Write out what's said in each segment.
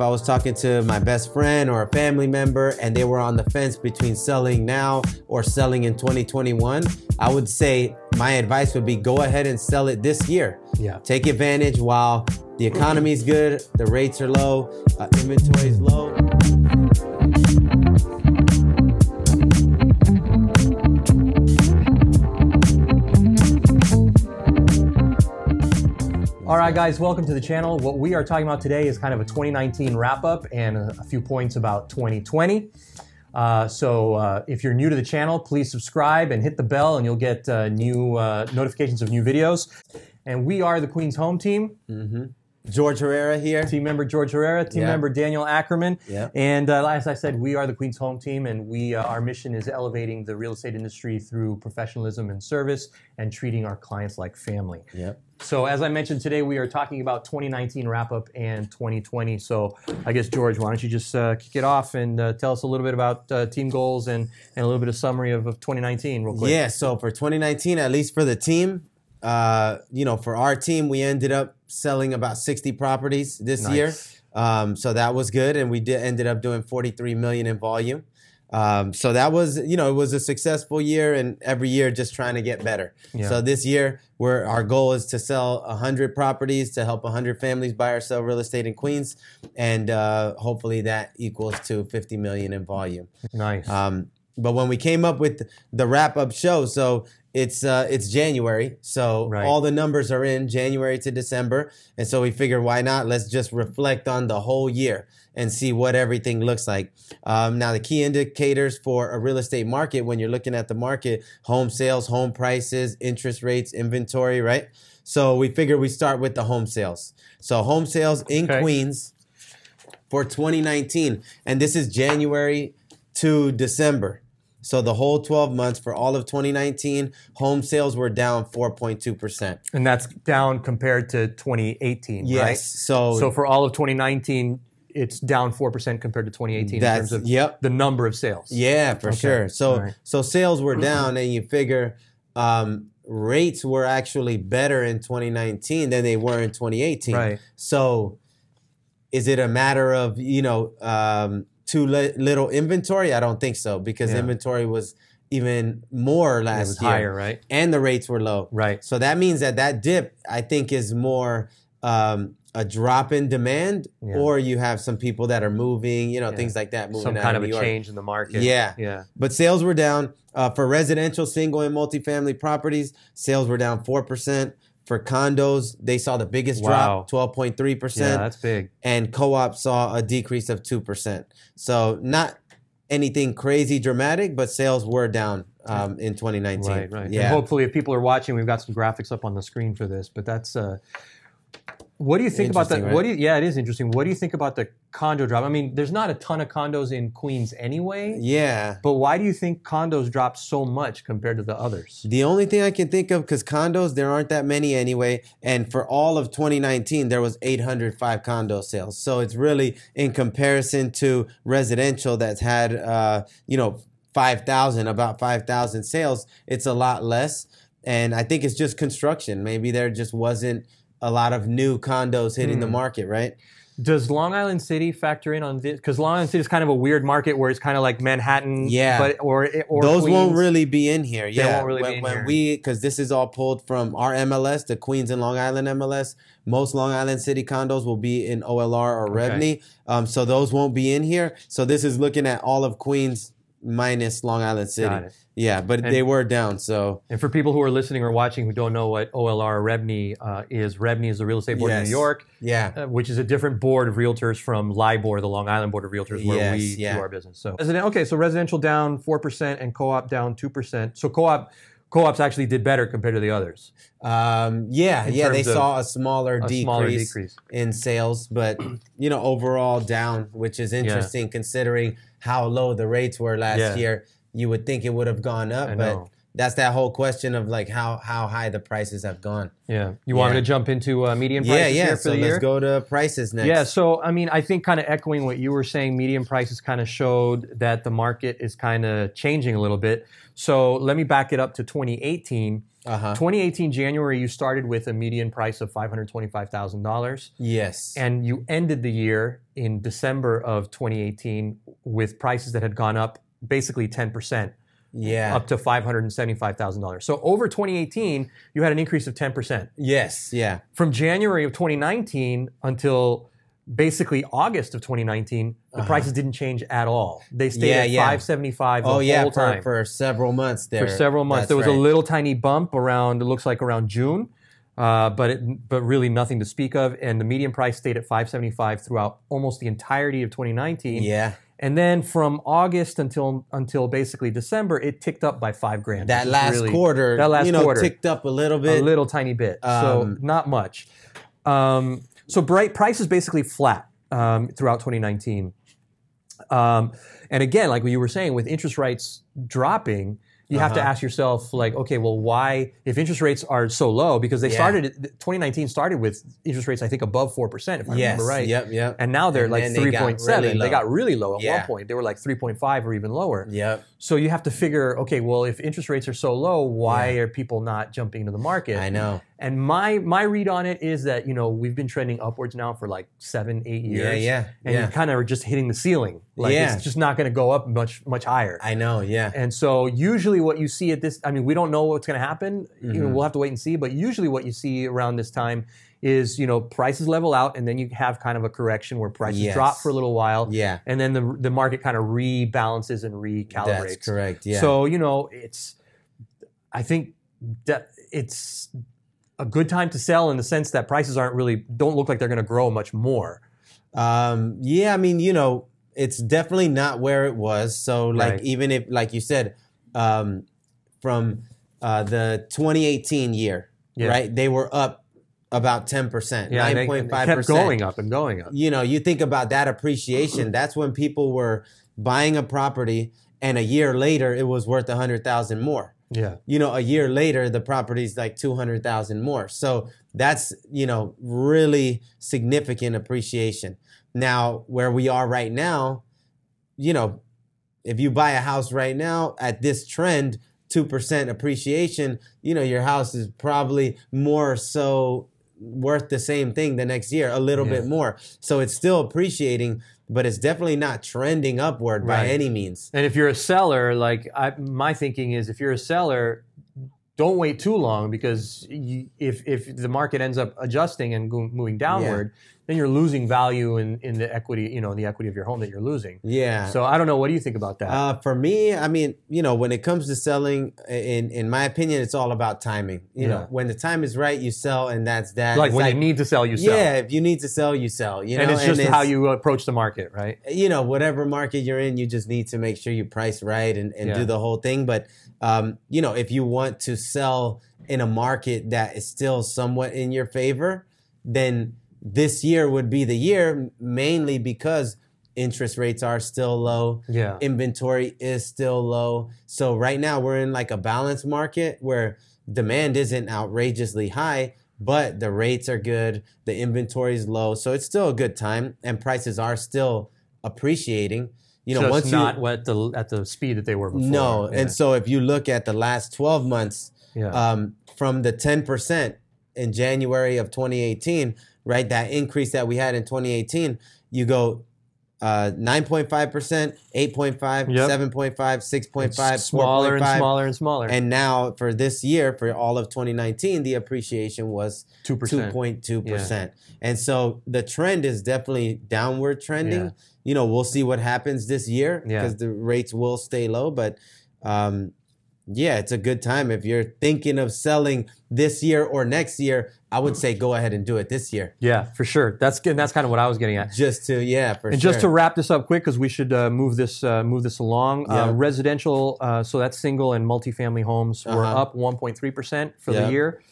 if I was talking to my best friend or a family member and they were on the fence between selling now or selling in 2021, I would say my advice would be go ahead and sell it this year. Yeah. Take advantage while the economy's good, the rates are low, uh, inventory is low. All right, guys, welcome to the channel. What we are talking about today is kind of a 2019 wrap up and a, few points about 2020. Uh, so, uh, if you're new to the channel, please subscribe and hit the bell, and you'll get uh, new uh, notifications of new videos. And we are the Queens Home Team. George Herrera here. Team member George Herrera, team Yeah. member Daniel Ackerman. Yeah. And uh, as I said, we are the Queens Home Team, and we uh, our mission is elevating the real estate industry through professionalism and service, and treating our clients like family. Yep. So, as I mentioned today, we are talking about 2019 wrap up and 2020. So, I guess George, why don't you just uh, kick it off and uh, tell us a little bit about uh, team goals and, and a little bit of summary of, of 2019, real quick. Yeah, so for 2019, at least for the team, uh, you know, for our team, we ended up selling about 60 properties this Nice. year. Um, so that was good, and we did ended up doing 43 million in volume. Um, so that was, you know, it was a successful year, and every year just trying to get better. Yeah. So this year, we're our goal is to sell 100 properties to help 100 families buy or sell real estate in Queens, and uh, hopefully that equals to 50 million in volume. Nice. Um, but when we came up with the wrap up show, so it's uh, it's January, so Right. all the numbers are in January to December, and so we figured why not? Let's just reflect on the whole year and see what everything looks like. Um, now, the key indicators for a real estate market, when you're looking at the market, home sales, home prices, interest rates, inventory, right? So we figured we start with the home sales. So home sales in Okay. Queens for 2019, and this is January to December. So the whole 12 months for all of 2019, home sales were down 4.2%. and that's down compared to 2018, Yes. right? So, So for all of 2019, it's down four percent compared to 2018 in terms of yep. the number of sales. yeah, for Okay. sure. So right. so sales were down and you figure um, rates were actually better in 2019 than they were in 2018. Right. So is it a matter of, you know, um, too li- little inventory? I don't think so because Yeah. inventory was even more it last was year. higher, right? and the rates were low. Right. So that means that that dip, I think, is more um, a drop in demand, Yeah. or you have some people that are moving, you know, Yeah. things like that, moving Some out kind of of a York. change in the market. Yeah. Yeah. But sales were down uh, for residential, single, and multifamily properties. Sales were down four percent. For condos, they saw the biggest Wow. drop, 12.3%. Yeah, that's big. and co-op saw a decrease of two percent. So not anything crazy dramatic, but sales were down um, in 2019. Right, right. Yeah. And hopefully, if people are watching, we've got some graphics up on the screen for this. But that's. Uh, what do you think about that? Interesting, What do you, yeah, it is interesting. What do you think about the condo drop? I mean, there's not a ton of condos in Queens anyway. yeah. But why do you think condos dropped so much compared to the others? The only thing I can think of, because condos, there aren't that many anyway. And for all of 2019, there was 805 condo sales. So it's really in comparison to residential that's had, uh, you know, 5,000, about 5,000 sales, it's a lot less. And I think it's just construction. Maybe there just wasn't a lot of new condos hitting the Hmm. market, right? Does Long Island City factor in on this? Because Long Island City is kind of a weird market where it's kind of like Manhattan. Yeah. But or or Those Queens. won't really be in here. Yeah, won't really when, be in when here. we because this is all pulled from our MLS, the Queens and Long Island MLS. Most Long Island City condos will be in OLR or REBNY, um, so those won't be in here. So this is looking at all of Queens minus Long Island City. Yeah, but And- they were down. So And for people who are listening or watching who don't know what OLR or REBNY uh, is, REBNY is the Real Estate Board of Yes. New York, yeah, uh, which is a different board of realtors from LIBOR, the Long Island Board of Realtors, where Yes, we yeah. do our business. So, okay, so residential down four percent and co-op down two percent. So co-op co-ops actually did better compared to the others. um, yeah, yeah. They saw a smaller A decrease. smaller decrease. in sales, but you know, overall down, which is interesting considering how low the rates were last Yeah. year. You would think it would have gone up, I but know. That's that whole question of like how how high the prices have gone. Yeah. You want me Yeah. to jump into uh, median prices yeah. for So let's year? go to prices next. Yeah, so I mean, I think kind of echoing what you were saying, median prices kind of showed that the market is kind of changing a little bit. So let me back it up to 2018. Uh-huh. 2018 January, you started with a median price of $525,000 Yes. and you ended the year in December of 2018 with prices that had gone up basically 10% yeah. up to $575,000. So over 2018, you had an increase of 10%. yes. Yeah. From January of 2019 until basically August of 2019, the prices didn't change at all. They stayed Uh-huh. Yeah, at yeah. 575 the Oh yeah. whole For, time. for several months there. for several months. That's there was a little tiny bump around. It looks like around June, uh, but it, but really nothing to speak of. And the median price stayed at 575 throughout almost the entirety of 2019. Yeah. And then from August until until basically December, it ticked up by five grand. That last really- quarter, that last you know, quarter, ticked up a little bit, a little tiny bit. so Um, not much. Um, so bright price is basically flat um, throughout 2019. Um, and again, like you were saying, with interest rates dropping, you have to Uh-huh. ask yourself, like, okay, well, why, if interest rates are so low, because they Yeah. started, 2019 started with interest rates, I think, above 4%, if I yes. remember right. Yep. Yep. And now they're And like then they 3.7. really they got really low at Yeah. one point. They were like 3.5 or even lower. yep. So you have to figure, okay, well, if interest rates are so low, why are people not jumping into the market? I know. And my my read on it is that you know we've been trending upwards now for like seven eight years. Yeah. Yeah. And yeah. you kind of are just hitting the ceiling. Like Yeah. it's just not going to go up much much higher. I know. Yeah. and so usually what you see at this, I mean, we don't know what's going to happen. You know, Mhm. we'll have to wait and see. But usually what you see around this time is you know prices level out, and then you have kind of a correction where prices Yes. drop for a little while, Yeah. and then the the market kind of rebalances and recalibrates. That's correct. Yeah. So you know, it's I think that it's a good time to sell in the sense that prices aren't really don't look like they're going to grow much more. Um, yeah, I mean, you know, it's definitely not where it was. So, like, Right. even if, like you said, um, from uh, the 2018 year, Yeah. right? They were up about 10%, Yeah, and they- nine point and five they kept percent. going up and going up. You know, you think about that appreciation. that's when people were buying a property, and a year later, it was worth a hundred thousand more Yeah, you know, a year later, the property's like 200,000 more. So that's, you know, really significant appreciation. Now, where we are right now, you know, if you buy a house right now at this trend, 2% appreciation, you know, your house is probably more so worth the same thing the next year, a little Yeah. bit more. So it's still appreciating, but it's definitely not trending upward by Right. any means. and if you're a seller, like I, my thinking is, if you're a seller, don't wait too long because you, if if the market ends up adjusting and go, moving downward, then you're losing value in in the equity, you know, the equity of your home that you're losing. Yeah. So I don't know. What do you think about that? Uh, for me, I mean, you know, when it comes to selling, in in my opinion, it's all about timing. You Yeah. know, when the time is right, you sell, and that's that. like It's when you need to sell, you sell. yeah, if you need to sell, you sell. You know, and it's just how you approach the market, right? you know, whatever market you're in, you just need to make sure you price right and, and Yeah. do the whole thing. But, um, you know, if you want to sell in a market that is still somewhat in your favor, then this year would be the year mainly because interest rates are still low Yeah. inventory is still low. So right now we're in like a balanced market where demand isn't outrageously high, but the rates are good, the inventory is low. So it's still a good time and prices are still appreciating. You know, Just once not you at the at the speed that they were before. no, Yeah. and so if you look at the last 12 months yeah. um, from the 10% in January of 2018, right? That increase that we had in 2018, you go uh, 9.5%, 8.5, Yep. 7.5, 6.5, It's smaller and smaller and smaller. And now for this year, for all of 2019, the appreciation was two percent. 2.2%. And so the trend is definitely downward trending. Yeah. You know, we'll see what happens this year Yeah. because the rates will stay low. But um, yeah, it's a good time. If you're thinking of selling this year or next year, I would say go ahead and do it this year. Yeah, for sure. That's good. That's kind of what I was getting at. Just to, yeah, for sure. And sure. just to wrap this up quick, because we should uh, move this uh, move this along. Uh, residential, uh, so that's single and multifamily homes were Uh-huh. up 1.3 percent for Yeah. the year.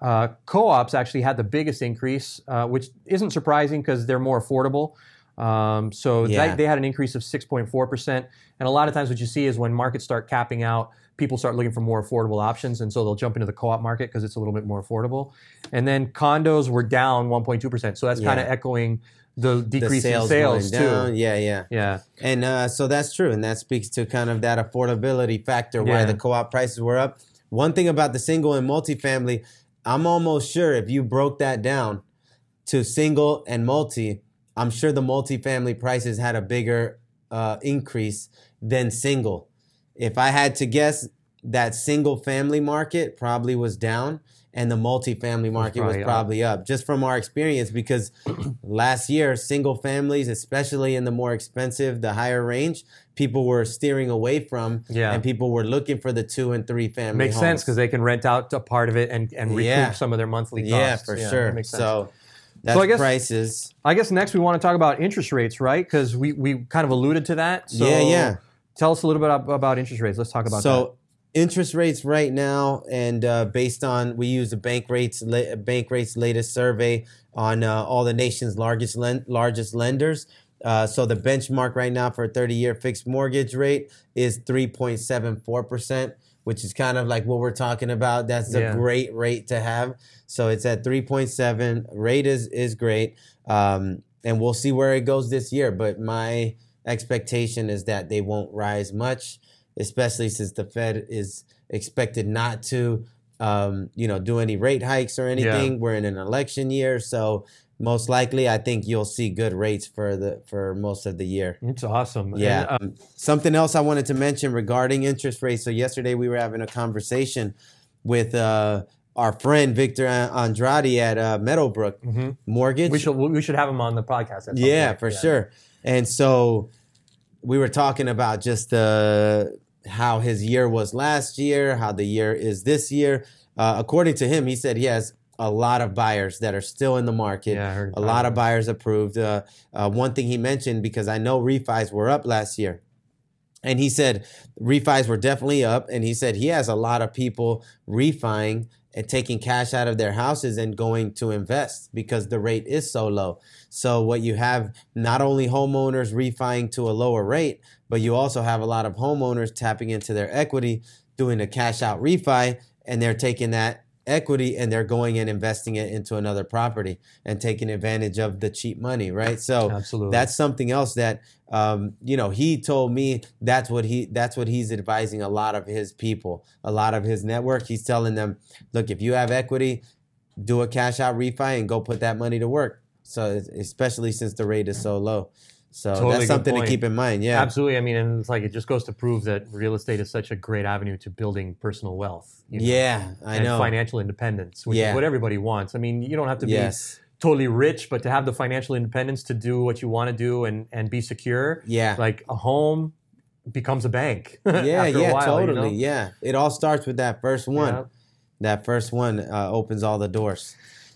Uh, co-ops actually had the biggest increase, uh, which isn't surprising because they're more affordable. Um, so Yeah. they, they had an increase of 6.4 percent. And a lot of times, what you see is when markets start capping out, people start looking for more affordable options, and so they'll jump into the co-op market because it's a little bit more affordable. And then condos were down 1.2 percent. So that's kind of echoing the the decrease sales, in sales too. down. Yeah, yeah. Yeah. And uh, so that's true. And that speaks to kind of that affordability factor why Yeah. the co op prices were up. one thing about the single and multifamily, I'm almost sure if you broke that down to single and multi, I'm sure the multifamily prices had a bigger uh, increase than single. If I had to guess, that single family market probably was down and the multifamily market was probably probably, up. up. just from our experience because last year single families especially in the more expensive the higher range people were steering away from Yeah. and people were looking for the two and three family Makes sense because they can rent out a part of it and, and recoup Yeah. some of their monthly costs. yeah for that sure so that's I guess- prices I guess next we want to talk about interest rates, right? Because we, we kind of alluded to that. So Yeah, yeah. Tell us a little bit about interest rates. Let's talk about so interest rates right now and uh, based on we use the bank rates la- bank rates latest survey on uh, all the nation's largest len- largest lenders. Uh, so the benchmark right now for a 30 year fixed mortgage rate is 3.74% which is kind of like what we're talking about. That's a Yeah. great rate to have. So it's at 3.7 rate is is great. Um, and we'll see where it goes this year. But my expectation is that they won't rise much especially since the Fed is expected not to, um, you know, do any rate hikes or anything. We're in an election year, so most likely, I think you'll see good rates for the for most of the year. It's awesome. Yeah. And, Um, Something else I wanted to mention regarding interest rates. So yesterday we were having a conversation with uh, our friend Victor Andrade at uh, Meadowbrook Mortgage. we should we should have him on the podcast. Yeah, for sure. And so we were talking about just the how his year was last year, how the year is this year. Uh, according to him, he said he has a lot of buyers that are still in the market. Yeah, a lot of buyers approved. Uh, uh, one thing he mentioned because I know refis were up last year. And he said refis were definitely up. And he said he has a lot of people refining and taking cash out of their houses and going to invest because the rate is so low. So what you have not only homeowners refining to a lower rate, but you also have a lot of homeowners tapping into their equity, doing a cash out refi, and they're taking that equity and they're going and investing it into another property and taking advantage of the cheap money, right? So Absolutely. that's something else that um, you know he told me that's what he that's what he's advising a lot of his people, a lot of his network. He's telling them, look, if you have equity, do a cash out refi and go put that money to work. So especially since the rate is so low. So Totally that's something to keep in mind. Yeah. Absolutely. I mean, and it's like it just goes to prove that real estate is such a great avenue to building personal wealth. you know, Yeah, I and know. financial independence, which Yeah. is what everybody wants. I mean, you don't have to Yes. be totally rich, but to have the financial independence to do what you want to do and and be secure. Yeah. Like a home becomes a bank. yeah, yeah, while, you know? totally. Yeah. It all starts with that first one. Yeah. That first one uh, opens all the doors.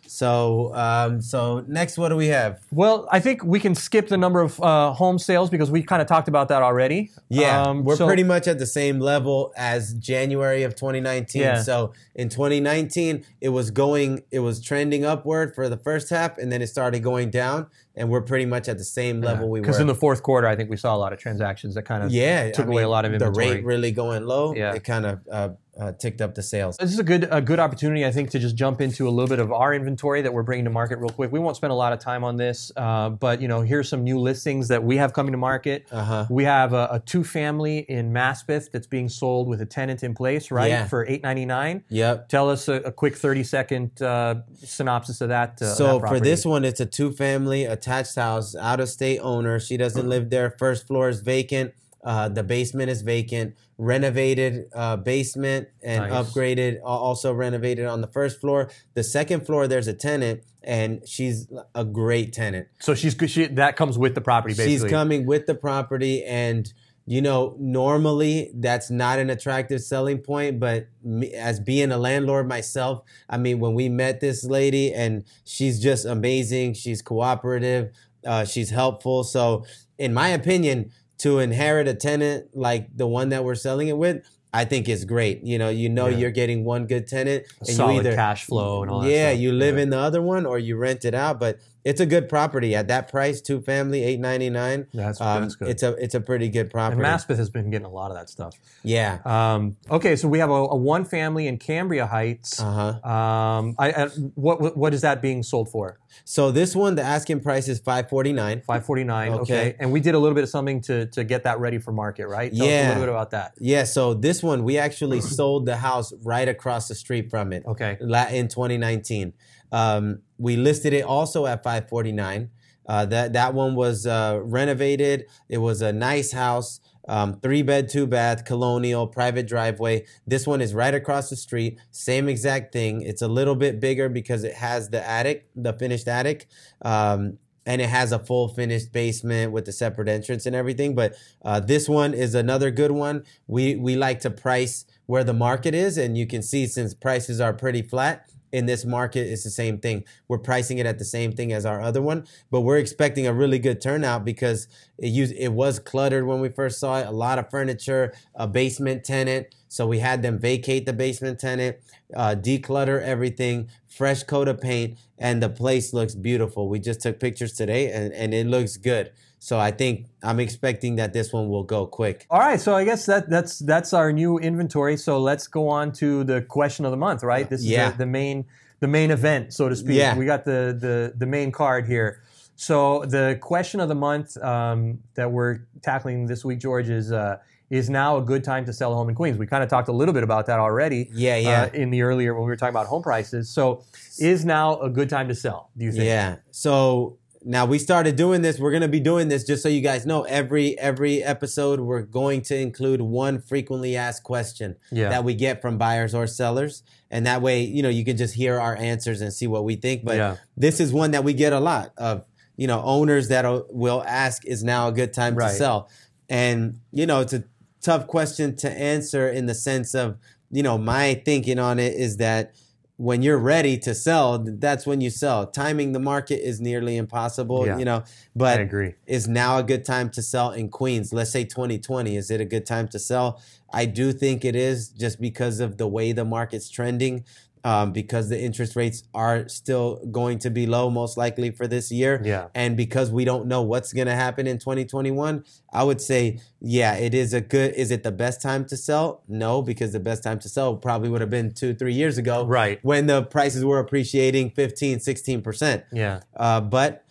So, um, so next, what do we have? Well, I think we can skip the number of uh, home sales because we kind of talked about that already. Yeah, Um, we're so- pretty much at the same level as January of 2019. Yeah. So in 2019, it was going, it was trending upward for the first half, and then it started going down, and we're pretty much at the same level we were. Because in the fourth quarter, I think we saw a lot of transactions that kind of yeah, took I away a lot of inventory. The rate really going low. Yeah. it kind of uh, uh, ticked up the sales. This is a good a good opportunity, I think, to just jump into a little bit of our inventory that we're bringing to market real quick. We won't spend a lot of time on this, uh, but you know, here's some new listings that we have coming to market. Uh-huh. We have a, a two family in Maspeth that's being sold with a tenant in place, right, Yeah. for eight ninety nine. Yep. Tell us a, a quick thirty second uh, synopsis of that. Uh, So that for this one, it's a two-family attached house, out-of-state owner. She doesn't live there. First floor is vacant. Uh, the basement is vacant. Renovated uh, basement and Nice. upgraded. Also renovated on the first floor. The second floor, there's a tenant, and she's a great tenant. so she's good. She, that comes with the property, basically. She's coming with the property, and you know, normally that's not an attractive selling point. But me, as being a landlord myself, I mean, when we met this lady, and she's just amazing. She's cooperative. Uh, she's helpful. So, in my opinion, to inherit a tenant like the one that we're selling it with. I think it's great. You know, you know Yeah. you're getting one good tenant, and solid you either cash flow and all that yeah, you live in the other one or you rent it out. But it's a good property at that price, two family, eight ninety nine. That's- um, that's good. It's a it's a pretty good property. And. Maspeth has been getting a lot of that stuff. yeah. Um, okay, so we have a, a one family in Cambria Heights. Uh huh. Um, I, I, what, what what is that being sold for? So this one, the asking price is five forty nine. Five forty nine. Okay. Okay. and we did a little bit of something to to get that ready for market, right? Tell us a Yeah. little bit about that. Yeah. So this one, we actually sold the house right across the street from it. Okay. in 2019. Um, we listed it also at 549. Uh, that that one was uh, renovated. It was a nice house, um, three bed, two bath, colonial, private driveway. This one is right across the street. Same exact thing. It's a little bit bigger because it has the attic, the finished attic. Um, and it has a full finished basement with a separate entrance and everything. But uh, this one is another good one. We we like to price where the market is, and you can see since prices are pretty flat in this market, it's the same thing. We're pricing it at the same thing as our other one, but we're expecting a really good turnout because it used it was cluttered when we first saw it. A lot of furniture, a basement tenant. So we had them vacate the basement tenant, uh, declutter everything, fresh coat of paint, and the place looks beautiful. We just took pictures today, and and it looks good. So I think I'm expecting that this one will go quick. All right, so I guess that that's that's our new inventory. So let's go on to the question of the month, right? This is Yeah. the, the main the main event, so to speak. Yeah. We got the the the main card here. So the question of the month um, that we're tackling this week, George, is uh, is now a good time to sell a home in Queens? We kind of talked a little bit about that already. Yeah, yeah. Uh, in the earlier when we were talking about home prices. So is now a good time to sell? Do you think? Yeah. So now we started doing this. We're gonna be doing this just so you guys know. Every every episode, we're going to include one frequently asked question Yeah. that we get from buyers or sellers, and that way, you know, you can just hear our answers and see what we think. But Yeah. this is one that we get a lot of. You know, owners that will ask, "Is now a good time Right. to sell?" And you know, it's a tough question to answer in the sense of, you know, my thinking on it is that when you're ready to sell, that's when you sell. Timing the market is nearly impossible, Yeah. you know. But I agree. is now a good time to sell in Queens? Let's say 2020. Is it a good time to sell? I do think it is just because of the way the market's trending. Um, because the interest rates are still going to be low, most likely for this year. Yeah. And because we don't know what's going to happen in 2021, I would say, yeah, it is a good. Is it the best time to sell? No, because the best time to sell probably would have been two, three years ago. Right. When the prices were appreciating 15, 16%. Yeah. Uh, but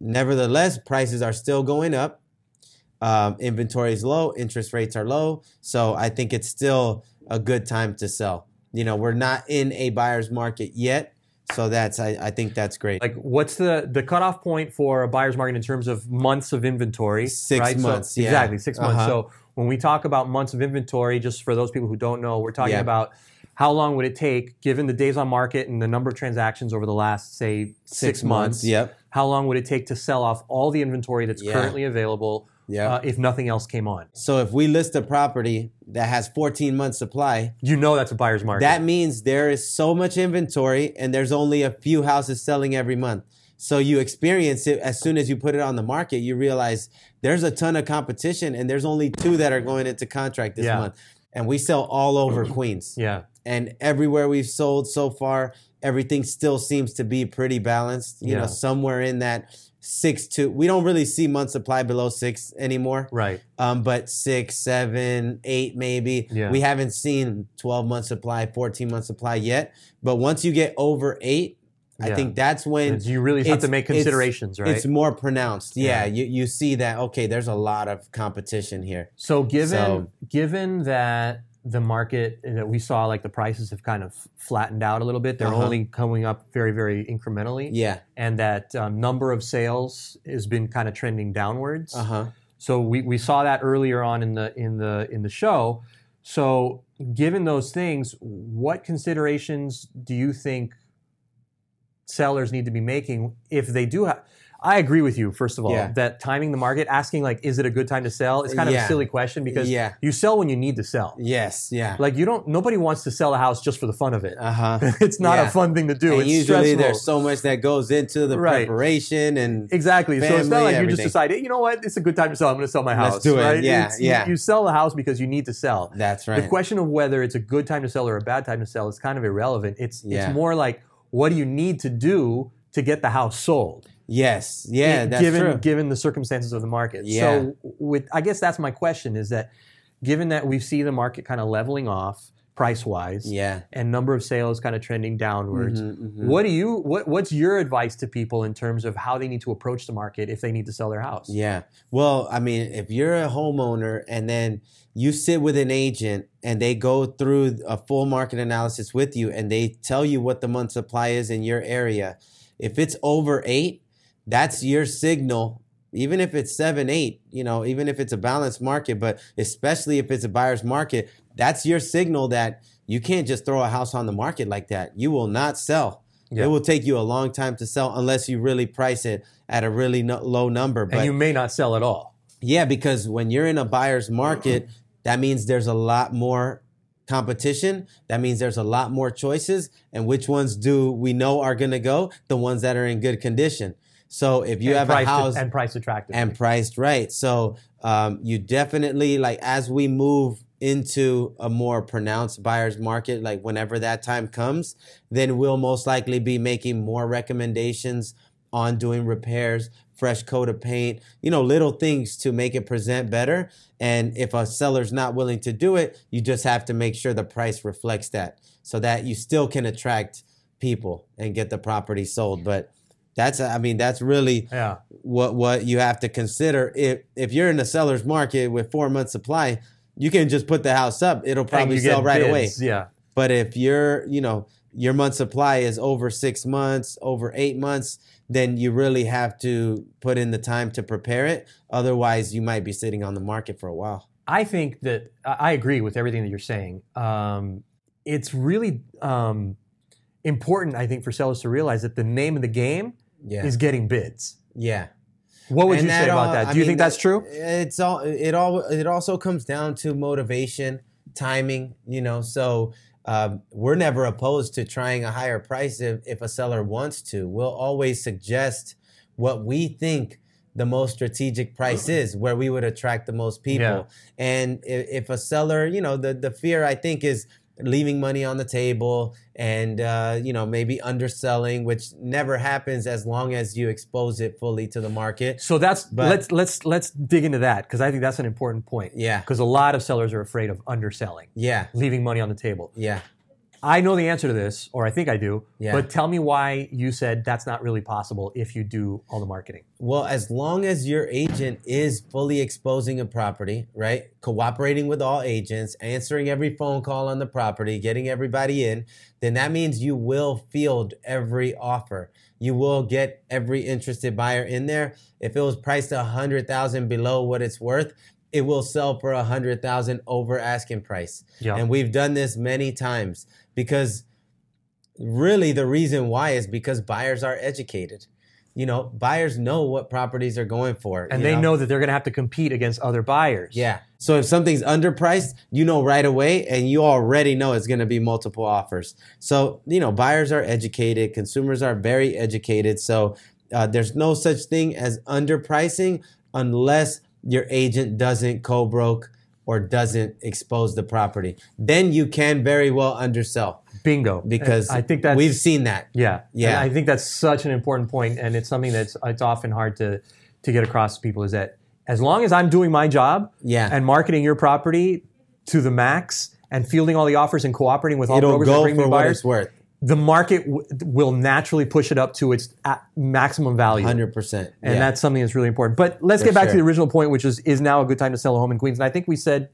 nevertheless, prices are still going up. Um, inventory is low, interest rates are low. So I think it's still a good time to sell. You know, we're not in a buyer's market yet. So that's, I, I think that's great. Like, what's the the cutoff point for a buyer's market in terms of months of inventory? Six right? So- months, yeah. exactly six months. Uh-huh. So when we talk about months of inventory, just for those people who don't know, we're talking Yeah. about how long would it take, given the days on market and the number of transactions over the last say six, months. Yep. How long would it take to sell off all the inventory that's Yeah. currently available? Yeah. Uh, if nothing else came on, So if we list a property that has 14 months supply, you know that's a buyer's market. that means there is so much inventory and there's only a few houses selling every month. So you experience it as soon as you put it on the market, you realize there's a ton of competition and there's only two that are going into contract this Yeah. month. And we sell all over Queens. yeah. And everywhere we've sold so far, everything still seems to be pretty balanced. You Yeah. know, somewhere in that six to we don't really see month supply below six anymore Right. um, but six, seven, eight, maybe. Yeah. We haven't seen 12 month supply, 14 month supply yet. But once you get over eight, I Yeah. think that's when You really have to it's- make it's- considerations, right? it's more pronounced. Yeah, Yeah. You, you see that, okay, there's a lot of competition here. So given So- given that the market that we saw, like the prices have kind of flattened out a little bit, they're Uh-huh. only coming up very very incrementally, Yeah. and that um, number of sales has been kind of trending downwards. Uh huh. So we, we saw that earlier on in the in the in the show. So given those things, what considerations do you think sellers need to be making if they do have? I agree with you. First of all, Yeah. that timing the market, asking like, is it a good time to sell? It's kind of a silly question because Yeah. you sell when you need to sell. Yes. Yeah. Like you don't. Nobody wants to sell a house just for the fun of it. Uh huh. it's not yeah. a fun thing to do. And it's usually stressful. there's so much that goes into the Right. preparation and Exactly. so it's not like you just decide, "Hey, you know what, it's a good time to sell. I'm going to sell my house. Let's do it. Right? Yeah, It's- yeah. You, sell the house because you need to sell. that's right. The question of whether it's a good time to sell or a bad time to sell is kind of irrelevant. It's Yeah. it's more like what do you need to do to get the house sold? Yes, yeah, that's given true. given the circumstances of the market. Yeah. So with I guess that's my question is that given that we see the market kind of leveling off price wise yeah. and number of sales kind of trending downwards, Mhm, mhm. what do you what what's your advice to people in terms of how they need to approach the market if they need to sell their house? Yeah. Well, I mean, if you're a homeowner and then you sit with an agent and they go through a full market analysis with you and they tell you what the month supply is in your area, if it's over eight, that's your signal. Even if it's seven, eight, you know, even if it's a balanced market, but especially if it's a buyer's market, that's your signal that you can't just throw a house on the market like that. You will not sell. Yeah. It will take you a long time to sell unless you really price it at a really no- low number. But and you may not sell at all. yeah, because when you're in a buyer's market, that means there's a lot more competition. That means there's a lot more choices. And which ones do we know are going to go? The ones that are in good condition. So if you and have a house and price attractive. and priced right, so um, you definitely like as we move into a more pronounced buyer's market, like whenever that time comes, then we'll most likely be making more recommendations on doing repairs, fresh coat of paint, you know, little things to make it present better. And if a seller's not willing to do it, you just have to make sure the price reflects that so that you still can attract people and get the property sold. But that's, I mean, that's really yeah. what what you have to consider if if you're in a seller's market with four months supply you can just put the house up it'll probably sell right away Yeah. but if you're you know your month supply is over six months over eight months then you really have to put in the time to prepare it otherwise you might be sitting on the market for a while I think that I I agree with everything that you're saying. Um, it's really um, important, I think, for sellers to realize that the name of the game yeah is getting bids. yeah What would And you say about all- that? Do I you mean, think that's true? It's all it all it also comes down to motivation, timing, you know. So um, we're never opposed to trying a higher price if, if a seller wants to. We'll always suggest what we think the most strategic price is, where we would attract the most people. Yeah. And if, if a seller, you know, the the fear I think is leaving money on the table and uh, you know maybe underselling which never happens as long as you expose it fully to the market So that's But- let's let's let's dig into that because I think that's an important point. yeah Because a lot of sellers are afraid of underselling, yeah leaving money on the table. yeah I know the answer to this, or I think I do. Yeah. But tell me why you said that's not really possible if you do all the marketing. Well, as long as your agent is fully exposing a property, right? Cooperating with all agents, answering every phone call on the property, getting everybody in, then that means you will field every offer. You will get every interested buyer in there. If it was priced a hundred thousand below what it's worth, it will sell for a hundred thousand over asking price. Yeah. And we've done this many times because really the reason why is because buyers are educated. You know, buyers know what properties are going for. And they know that they're going to have to compete against other buyers. Yeah. So if something's underpriced, you know right away, and you already know it's going to be multiple offers. So, you know, buyers are educated, consumers are very educated. So uh, there's no such thing as underpricing unless your agent doesn't co broke or doesn't expose the property. Then you can very well undersell Bingo. because And I think that's we've seen that. Yeah, Yeah. And I think that's such an important point, and it's something that's it's often hard to to get across to people is that as long as I'm doing my job Yeah. and marketing your property to the max and fielding all the offers and cooperating with all It'll brokers that go bring for me what buyers, it's worth. The market w- will naturally push it up to its maximum value. 100%. And yeah. that's something that's really important. But let's For get back to the original point, which is is now a good time to sell a home in Queens. And I think we said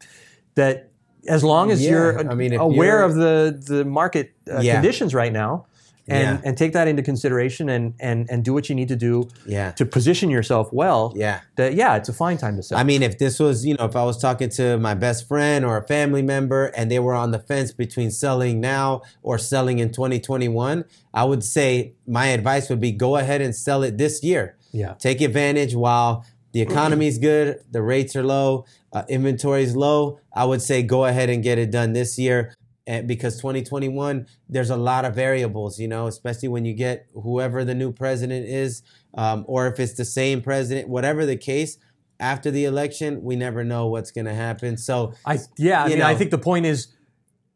that as long as Yeah, you're I mean, aware you're- of the the market uh, Yeah. conditions right now, and Yeah. and take that into consideration, and and and do what you need to do Yeah. to position yourself well. Yeah. That yeah, it's a fine time to sell. I mean, if this was, you know, if I was talking to my best friend or a family member and they were on the fence between selling now or selling in 2021, I would say my advice would be go ahead and sell it this year. yeah. Take advantage while the economy is good, the rates are low, uh, is low. I would say go ahead and get it done this year. And because 2021, there's a lot of variables, you know, especially when you get whoever the new president is, um, or if it's the same president, whatever the case. After the election, we never know what's going to happen. So I yeah, I mean, I think the point is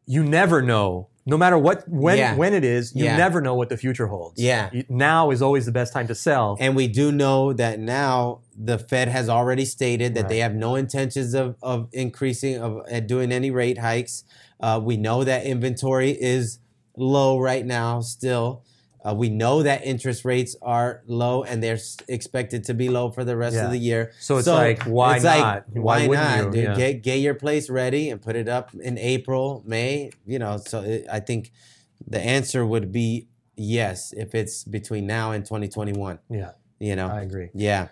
you never know no matter what when Yeah. when it is, you Yeah. never know what the future holds. Yeah. Now is always the best time to sell. And we do know that now the Fed has already stated that they have no intentions of, of increasing of uh, doing any rate hikes. Uh, we know that inventory is low right now still. Uh, we know that interest rates are low and they're expected to be low for the rest Yeah. of the year. So it's like, why not? Why Why, wouldn't not? you? dude? Yeah. Get get your place ready and put it up in April, May. You know, so it, I think the answer would be yes if it's between now and 2021. yeah, You know, I agree. yeah.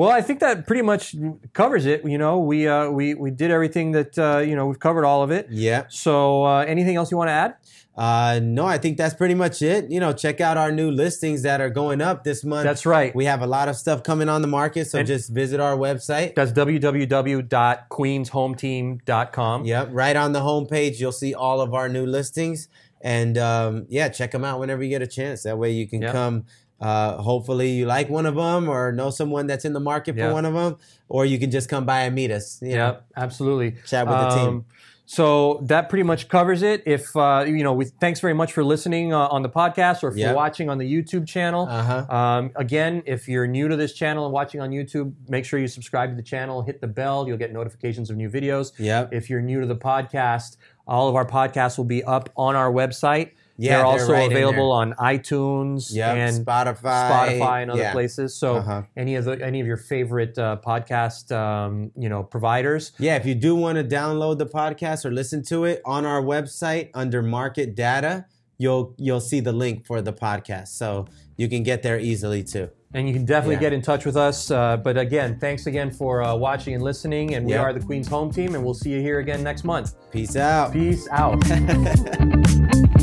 Well, I think that pretty much covers it. You know, we uh, we we did everything that uh, you know we've covered all of it. Yeah. So, uh, anything else you want to add? Uh, no, I think that's pretty much it. You know, check out our new listings that are going up this month. That's right. We have a lot of stuff coming on the market, so And- just visit our website. That's www.queenshometeam.com. Yep, right on the homepage, you'll see all of our new listings, and um, yeah, check them out whenever you get a chance. That way, you can Yep. come. Uh, hopefully, you like one of them, or know someone that's in the market for Yep. one of them, or you can just come by and meet us. You know? Yep, absolutely. Chat with the team. So that pretty much covers it. If uh, you know, we thanks very much for listening uh, on the podcast or for Yep. watching on the YouTube channel. Uh-huh. Um, again, if you're new to this channel and watching on YouTube, make sure you subscribe to the channel, hit the bell. You'll get notifications of new videos. Yep. If you're new to the podcast, all of our podcasts will be up on our website. Yeah, they're also right available on iTunes Yep, and Spotify, Spotify and other yeah. places. So Uh-huh. any of the any of your favorite uh, podcast um, you know providers. Yeah, if you do want to download the podcast or listen to it on our website under market data, you'll you'll see the link for the podcast. So you can get there easily too. And you can definitely Yeah. get in touch with us. Uh, but again, thanks again for uh, watching and listening. And we Yep. are the Queens Home Team, and we'll see you here again next month. Peace out. Peace out.